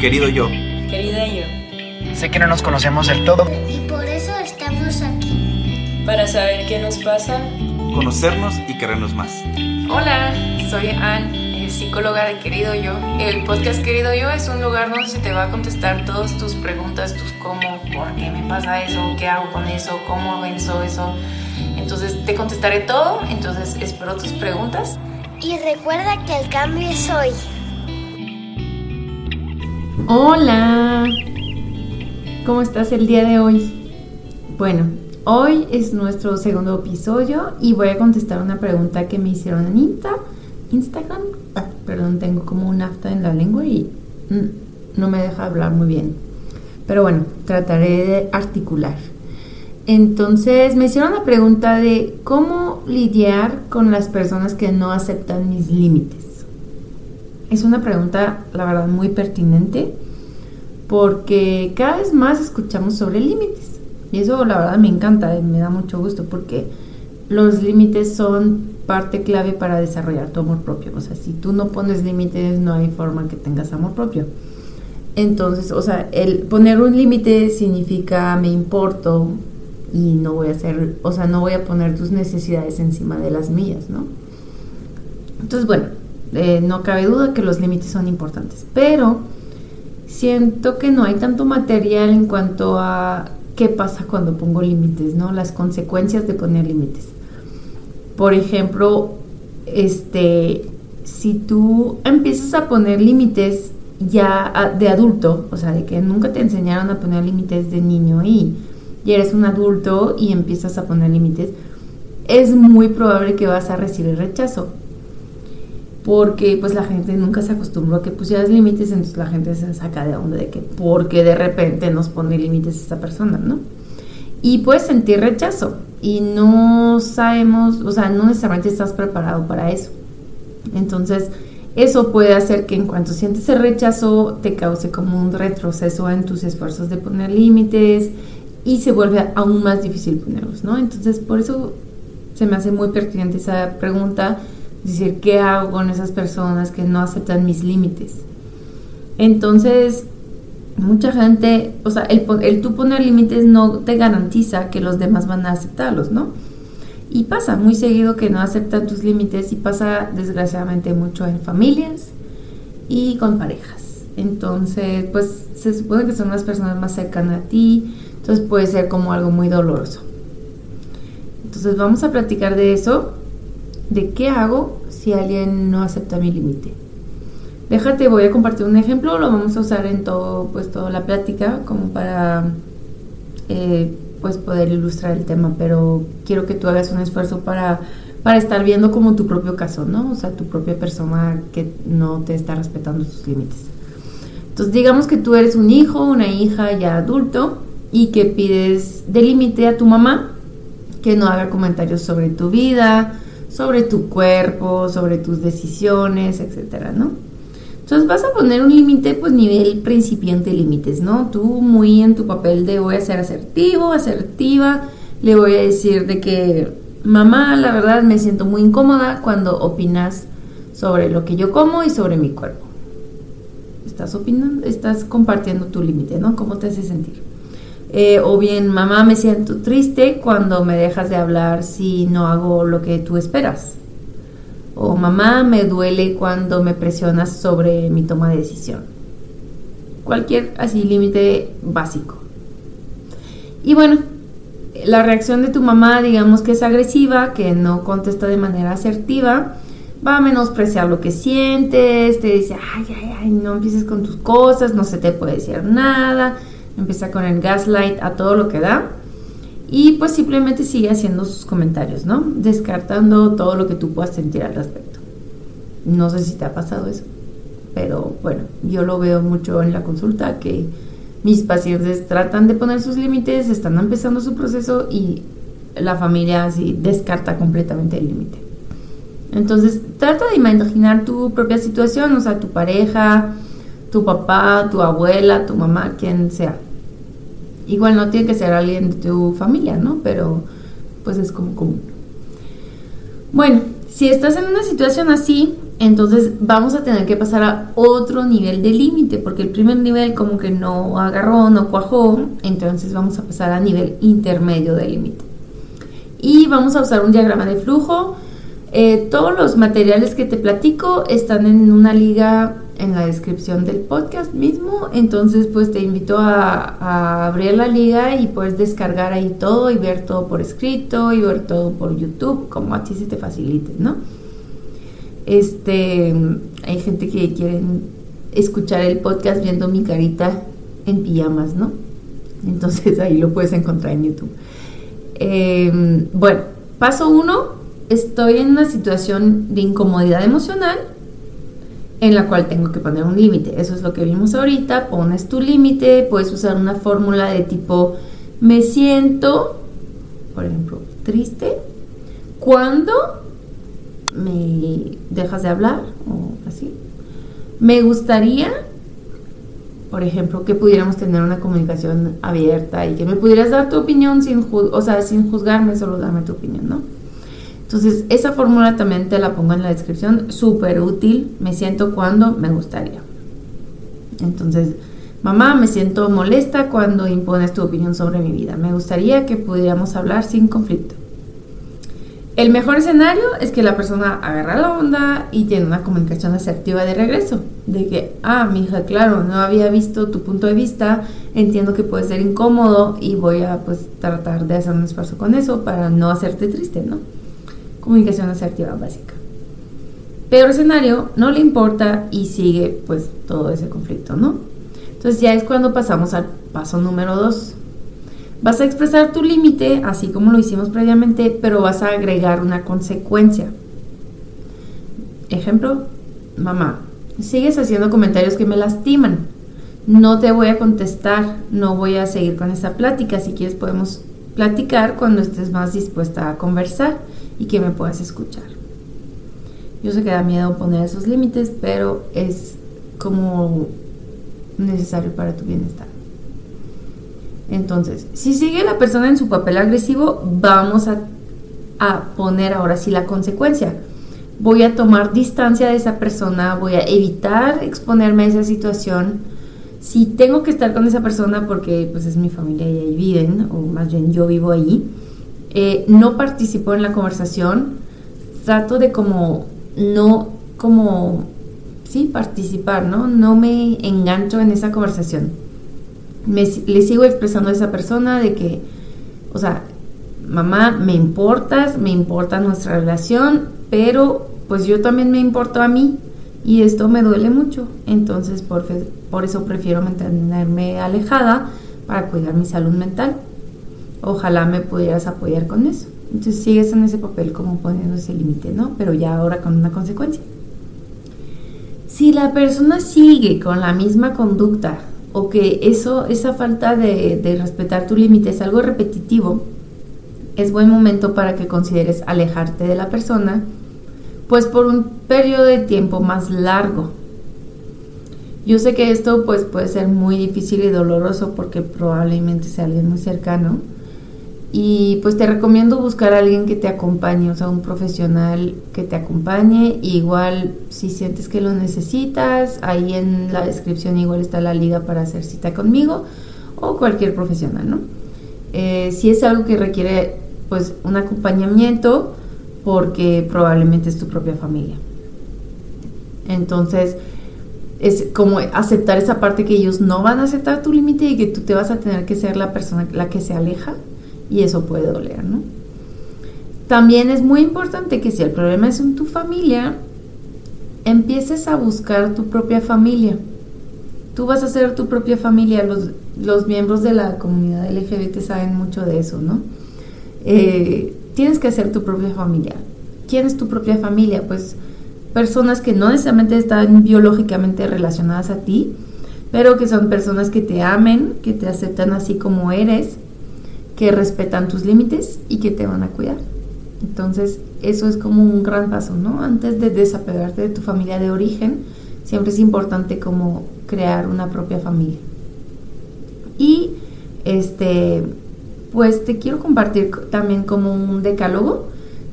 querido yo. Querida yo. Sé que no nos conocemos del todo. Y por eso estamos aquí. Para saber qué nos pasa. Conocernos y querernos más. Hola, soy Ann, psicóloga de Querido Yo. El podcast Querido Yo es un lugar donde se te va a contestar todas tus preguntas, tus cómo, por qué me pasa eso, qué hago con eso, cómo venzo eso. Entonces te contestaré todo, entonces espero tus preguntas. Y recuerda que el cambio es hoy. Hola, ¿cómo estás el día de hoy? Bueno, hoy es nuestro segundo episodio y voy a contestar una pregunta que me hicieron en Insta, Instagram. Ah, perdón, tengo como un afta en la lengua y mm, no me deja hablar muy bien. Pero bueno, trataré de articular. Entonces me hicieron la pregunta de cómo lidiar con las personas que no aceptan mis límites. Es una pregunta, la verdad, muy pertinente porque cada vez más escuchamos sobre límites. Y eso, la verdad, me encanta, me da mucho gusto porque los límites son parte clave para desarrollar tu amor propio. O sea, si tú no pones límites, no hay forma que tengas amor propio. Entonces, o sea, el poner un límite significa me importo y no voy a hacer, o sea, no voy a poner tus necesidades encima de las mías, ¿no? Entonces, bueno, eh, no cabe duda que los límites son importantes, pero siento que no hay tanto material en cuanto a qué pasa cuando pongo límites, ¿no? Las consecuencias de poner límites. Por ejemplo, este, si tú empiezas a poner límites ya de adulto, o sea, de que nunca te enseñaron a poner límites de niño y, y eres un adulto y empiezas a poner límites, es muy probable que vas a recibir rechazo porque pues la gente nunca se acostumbró a que pusieras límites, entonces la gente se saca de onda de que porque de repente nos pone límites esta persona, ¿no? Y puedes sentir rechazo y no sabemos, o sea, no necesariamente estás preparado para eso. Entonces, eso puede hacer que en cuanto sientes el rechazo te cause como un retroceso en tus esfuerzos de poner límites y se vuelve aún más difícil ponerlos, ¿no? Entonces, por eso se me hace muy pertinente esa pregunta decir, ¿qué hago con esas personas que no aceptan mis límites? Entonces, mucha gente, o sea, el, el tú poner límites no te garantiza que los demás van a aceptarlos, ¿no? Y pasa muy seguido que no aceptan tus límites y pasa desgraciadamente mucho en familias y con parejas. Entonces, pues se supone que son las personas más cercanas a ti, entonces puede ser como algo muy doloroso. Entonces vamos a platicar de eso de qué hago si alguien no acepta mi límite. Déjate, voy a compartir un ejemplo, lo vamos a usar en todo, pues, toda la plática como para eh, pues poder ilustrar el tema, pero quiero que tú hagas un esfuerzo para, para estar viendo como tu propio caso, ¿no? O sea, tu propia persona que no te está respetando sus límites. Entonces, digamos que tú eres un hijo, una hija ya adulto y que pides de límite a tu mamá que no haga comentarios sobre tu vida, sobre tu cuerpo, sobre tus decisiones, etcétera, ¿no? Entonces vas a poner un límite, pues nivel principiante límites, ¿no? Tú muy en tu papel de voy a ser asertivo, asertiva, le voy a decir de que, mamá, la verdad me siento muy incómoda cuando opinas sobre lo que yo como y sobre mi cuerpo. Estás opinando, estás compartiendo tu límite, ¿no? ¿Cómo te hace sentir? Eh, o bien, mamá, me siento triste cuando me dejas de hablar si no hago lo que tú esperas. O mamá, me duele cuando me presionas sobre mi toma de decisión. Cualquier así límite básico. Y bueno, la reacción de tu mamá, digamos que es agresiva, que no contesta de manera asertiva, va a menospreciar lo que sientes, te dice, ay, ay, ay, no empieces con tus cosas, no se te puede decir nada empieza con el gaslight a todo lo que da y pues simplemente sigue haciendo sus comentarios, ¿no? Descartando todo lo que tú puedas sentir al respecto. No sé si te ha pasado eso, pero bueno, yo lo veo mucho en la consulta que mis pacientes tratan de poner sus límites, están empezando su proceso y la familia así descarta completamente el límite. Entonces, trata de imaginar tu propia situación, o sea, tu pareja, tu papá, tu abuela, tu mamá, quien sea. Igual no tiene que ser alguien de tu familia, ¿no? Pero pues es como común. Bueno, si estás en una situación así Entonces vamos a tener que pasar a otro nivel de límite, porque el primer nivel como que no agarró, no cuajó, entonces vamos a pasar a nivel intermedio de límite. Y vamos a usar un diagrama de flujo. Eh, todos los materiales que te platico están en una liga en la descripción del podcast mismo, entonces pues te invito a, abrir la liga y puedes descargar ahí todo y ver todo por escrito y ver todo por YouTube, como a ti se te facilite, ¿no? Este, hay gente que quiere escuchar el podcast viendo mi carita en pijamas, ¿no? Entonces ahí lo puedes encontrar en YouTube. Em, bueno, paso uno, estoy en una situación de incomodidad emocional en la cual tengo que poner un límite. Eso es lo que vimos ahorita. Pones tu límite, puedes usar una fórmula de tipo me siento, por ejemplo, triste, cuando me dejas de hablar o así. Me gustaría, por ejemplo, que pudiéramos tener una comunicación abierta y que me pudieras dar tu opinión sin, o sea, sin juzgarme, solo darme tu opinión, ¿no? Entonces, esa fórmula también te la pongo en la descripción, súper útil, me siento cuando me gustaría. Entonces, mamá, me siento molesta cuando impones tu opinión sobre mi vida. Me gustaría que pudiéramos hablar sin conflicto. El mejor escenario es que la persona agarra la onda y tiene una comunicación asertiva de regreso. De que, ah, mi hija, claro, no había visto tu punto de vista, entiendo que puede ser incómodo y voy a pues tratar de hacer un esfuerzo con eso para no hacerte triste, ¿no? Comunicación asertiva básica. Peor escenario, no le importa y sigue pues todo ese conflicto, ¿no? Entonces ya es cuando pasamos al paso número dos Vas a expresar tu límite, así como lo hicimos previamente, pero vas a agregar una consecuencia. Ejemplo, mamá, sigues haciendo comentarios que me lastiman. No te voy a contestar, no voy a seguir con esta plática. Si quieres podemos platicar cuando estés más dispuesta a conversar y que me puedas escuchar. Yo sé que da miedo poner esos límites, pero es como necesario para tu bienestar. Entonces, si sigue la persona en su papel agresivo, vamos a, poner ahora sí la consecuencia. Voy a tomar distancia de esa persona, voy a evitar exponerme a esa situación. Si tengo que estar con esa persona porque pues es mi familia y ahí viven, o más bien yo vivo ahí, eh, no participo en la conversación, trato de como no, como, sí, participar, ¿no? No me engancho en esa conversación le sigo expresando a esa persona de que, o sea, mamá, me importas, me importa nuestra relación, pero pues yo también me importo a mí y esto me duele mucho. Entonces, por, por eso prefiero mantenerme alejada para cuidar mi salud mental. Ojalá me pudieras apoyar con eso. Entonces sigues en ese papel como poniendo ese límite, ¿no? Pero ya ahora con una consecuencia. Si la persona sigue con la misma conducta o que eso, esa falta de, respetar tu límite es algo repetitivo, es buen momento para que consideres alejarte de la persona, pues por un periodo de tiempo más largo. Yo sé que esto pues puede ser muy difícil y doloroso porque probablemente sea alguien muy cercano, y pues te recomiendo buscar a alguien que te acompañe, o sea, un profesional que te acompañe. igual si sientes que lo necesitas, ahí en la descripción igual está la liga para hacer cita conmigo o cualquier profesional, ¿no? Eh, si es algo que requiere pues un acompañamiento porque probablemente es tu propia familia. Entonces, es como aceptar esa parte que ellos no van a aceptar tu límite y que tú te vas a tener que ser la persona la que se aleja y eso puede doler, ¿no? También es muy importante que si el problema es en tu familia, empieces a buscar tu propia familia. Tú vas a ser tu propia familia. Los, los miembros de la comunidad LGBT saben mucho de eso, ¿no? Eh, tienes que hacer tu propia familia. ¿Quién es tu propia familia? Pues personas que no necesariamente están biológicamente relacionadas a ti, pero que son personas que te amen, que te aceptan así como eres, que respetan tus límites y que te van a cuidar. Entonces, eso es como un gran paso, ¿no? Antes de desapegarte de tu familia de origen, siempre es importante como crear una propia familia. Y este, pues te quiero compartir también como un decálogo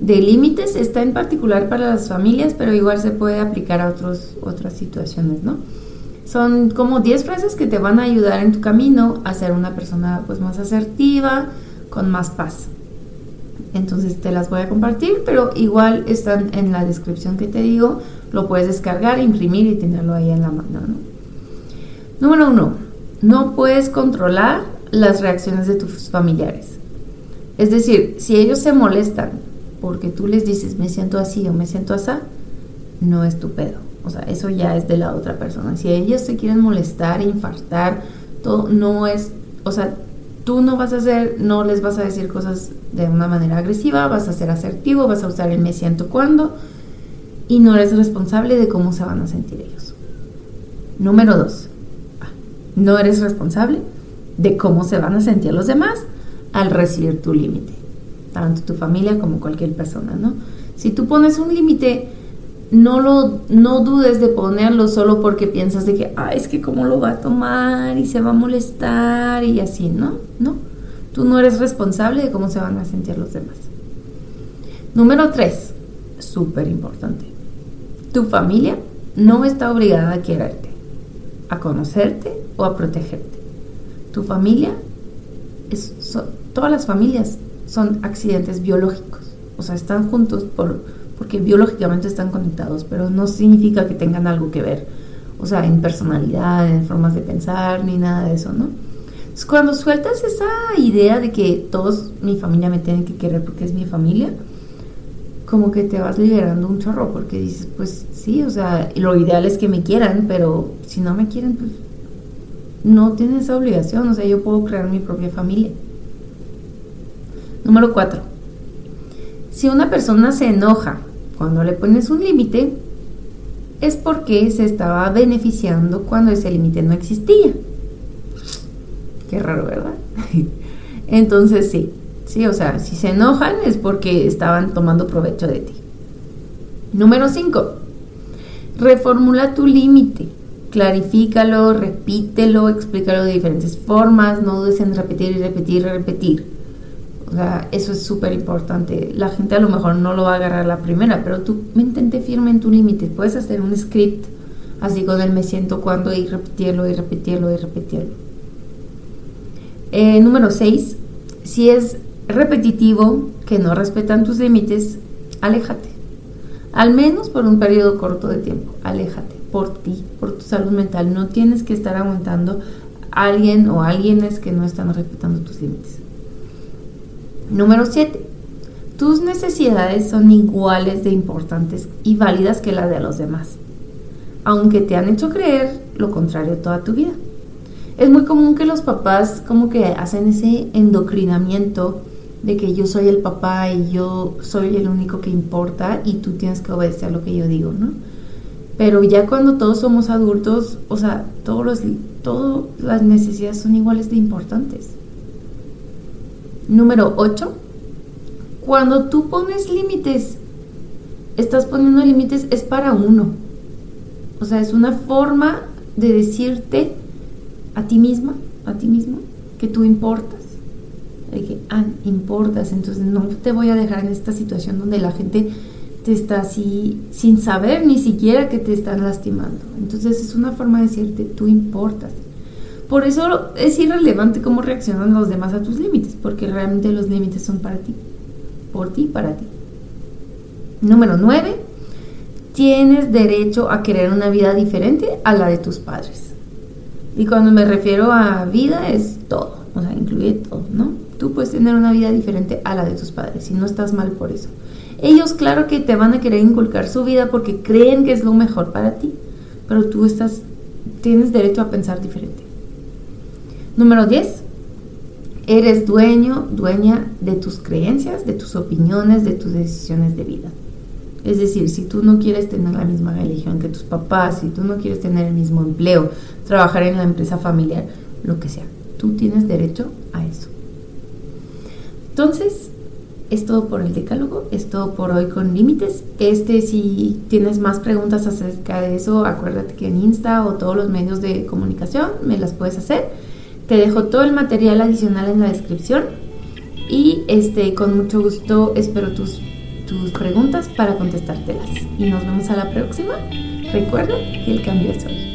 de límites está en particular para las familias, pero igual se puede aplicar a otros, otras situaciones, ¿no? Son como 10 frases que te van a ayudar en tu camino a ser una persona pues más asertiva, con más paz. Entonces te las voy a compartir, pero igual están en la descripción que te digo, lo puedes descargar, imprimir y tenerlo ahí en la mano, ¿no? Número uno, no puedes controlar las reacciones de tus familiares. Es decir, si ellos se molestan porque tú les dices me siento así o me siento así, no es tu pedo. O sea, eso ya es de la otra persona. Si ellos se quieren molestar, infartar, todo no es, o sea, tú no vas a hacer, no les vas a decir cosas de una manera agresiva, vas a ser asertivo, vas a usar el me siento cuando y no eres responsable de cómo se van a sentir ellos. Número dos, no eres responsable de cómo se van a sentir los demás al recibir tu límite, tanto tu familia como cualquier persona, ¿no? Si tú pones un límite, no lo no dudes de ponerlo solo porque piensas de que ah, es que cómo lo va a tomar y se va a molestar y así, ¿no? No. Tú no eres responsable de cómo se van a sentir los demás. Número tres, súper importante. Tu familia no está obligada a quererte, a conocerte o a protegerte. Tu familia es, todas las familias son accidentes biológicos, o sea, están juntos por porque biológicamente están conectados, pero no significa que tengan algo que ver, o sea, en personalidad, en formas de pensar, ni nada de eso, ¿no? Entonces, cuando sueltas esa idea de que todos mi familia me tienen que querer porque es mi familia, como que te vas liberando un chorro, porque dices, pues sí, o sea, lo ideal es que me quieran, pero si no me quieren, pues no tienen esa obligación, o sea, yo puedo crear mi propia familia. Número cuatro. Si una persona se enoja cuando le pones un límite, es porque se estaba beneficiando cuando ese límite no existía. Qué raro, ¿verdad? Entonces sí, sí, o sea, si se enojan es porque estaban tomando provecho de ti. Número 5. Reformula tu límite. Clarifícalo, repítelo, explícalo de diferentes formas, no dudes en repetir y repetir y repetir. O sea, eso es súper importante. La gente a lo mejor no lo va a agarrar la primera, pero tú mantente firme en tu límite. Puedes hacer un script así con el me siento cuando y repetirlo y repetirlo y repetirlo. Eh, número 6. Si es repetitivo, que no respetan tus límites, aléjate. Al menos por un periodo corto de tiempo. Aléjate por ti, por tu salud mental. No tienes que estar aguantando a alguien o alguienes que no están respetando tus límites. Número 7. Tus necesidades son iguales de importantes y válidas que las de los demás, aunque te han hecho creer lo contrario toda tu vida. Es muy común que los papás como que hacen ese endocrinamiento de que yo soy el papá y yo soy el único que importa y tú tienes que obedecer lo que yo digo, ¿no? Pero ya cuando todos somos adultos, o sea, todos los, todas las necesidades son iguales de importantes. Número 8. Cuando tú pones límites, estás poniendo límites es para uno. O sea, es una forma de decirte a ti misma, a ti mismo, que tú importas. De que, ah, importas, entonces no te voy a dejar en esta situación donde la gente te está así sin saber ni siquiera que te están lastimando. Entonces es una forma de decirte, tú importas. Por eso es irrelevante cómo reaccionan los demás a tus límites, porque realmente los límites son para ti, por ti, para ti. Número 9. Tienes derecho a querer una vida diferente a la de tus padres. Y cuando me refiero a vida es todo, o sea, incluye todo, ¿no? Tú puedes tener una vida diferente a la de tus padres y no estás mal por eso. Ellos claro que te van a querer inculcar su vida porque creen que es lo mejor para ti, pero tú estás tienes derecho a pensar diferente. Número 10. Eres dueño, dueña de tus creencias, de tus opiniones, de tus decisiones de vida. Es decir, si tú no quieres tener la misma religión que tus papás, si tú no quieres tener el mismo empleo, trabajar en la empresa familiar, lo que sea, tú tienes derecho a eso. Entonces, es todo por el decálogo, es todo por hoy con límites. Este, si tienes más preguntas acerca de eso, acuérdate que en Insta o todos los medios de comunicación me las puedes hacer. Te dejo todo el material adicional en la descripción y este con mucho gusto espero tus, tus preguntas para contestártelas. Y nos vemos a la próxima. Recuerda que el cambio es hoy.